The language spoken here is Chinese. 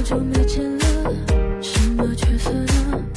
好久没见了什么角色呢？